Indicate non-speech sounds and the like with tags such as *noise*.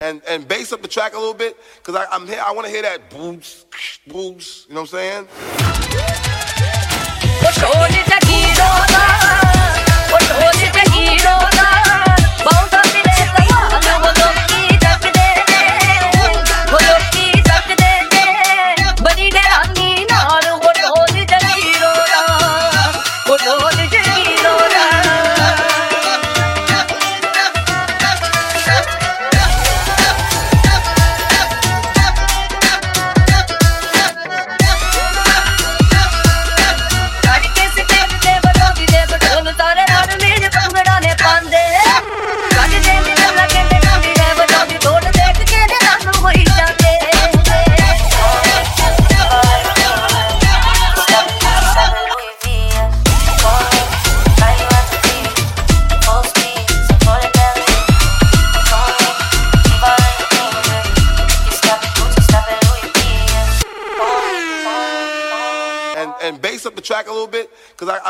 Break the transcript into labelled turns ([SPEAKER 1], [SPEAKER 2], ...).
[SPEAKER 1] and and bass up the track a little bit because I'm here. I want to hear that booms, *sniffs* booms. You know what I'm saying? And bass up the track a little bit because I'm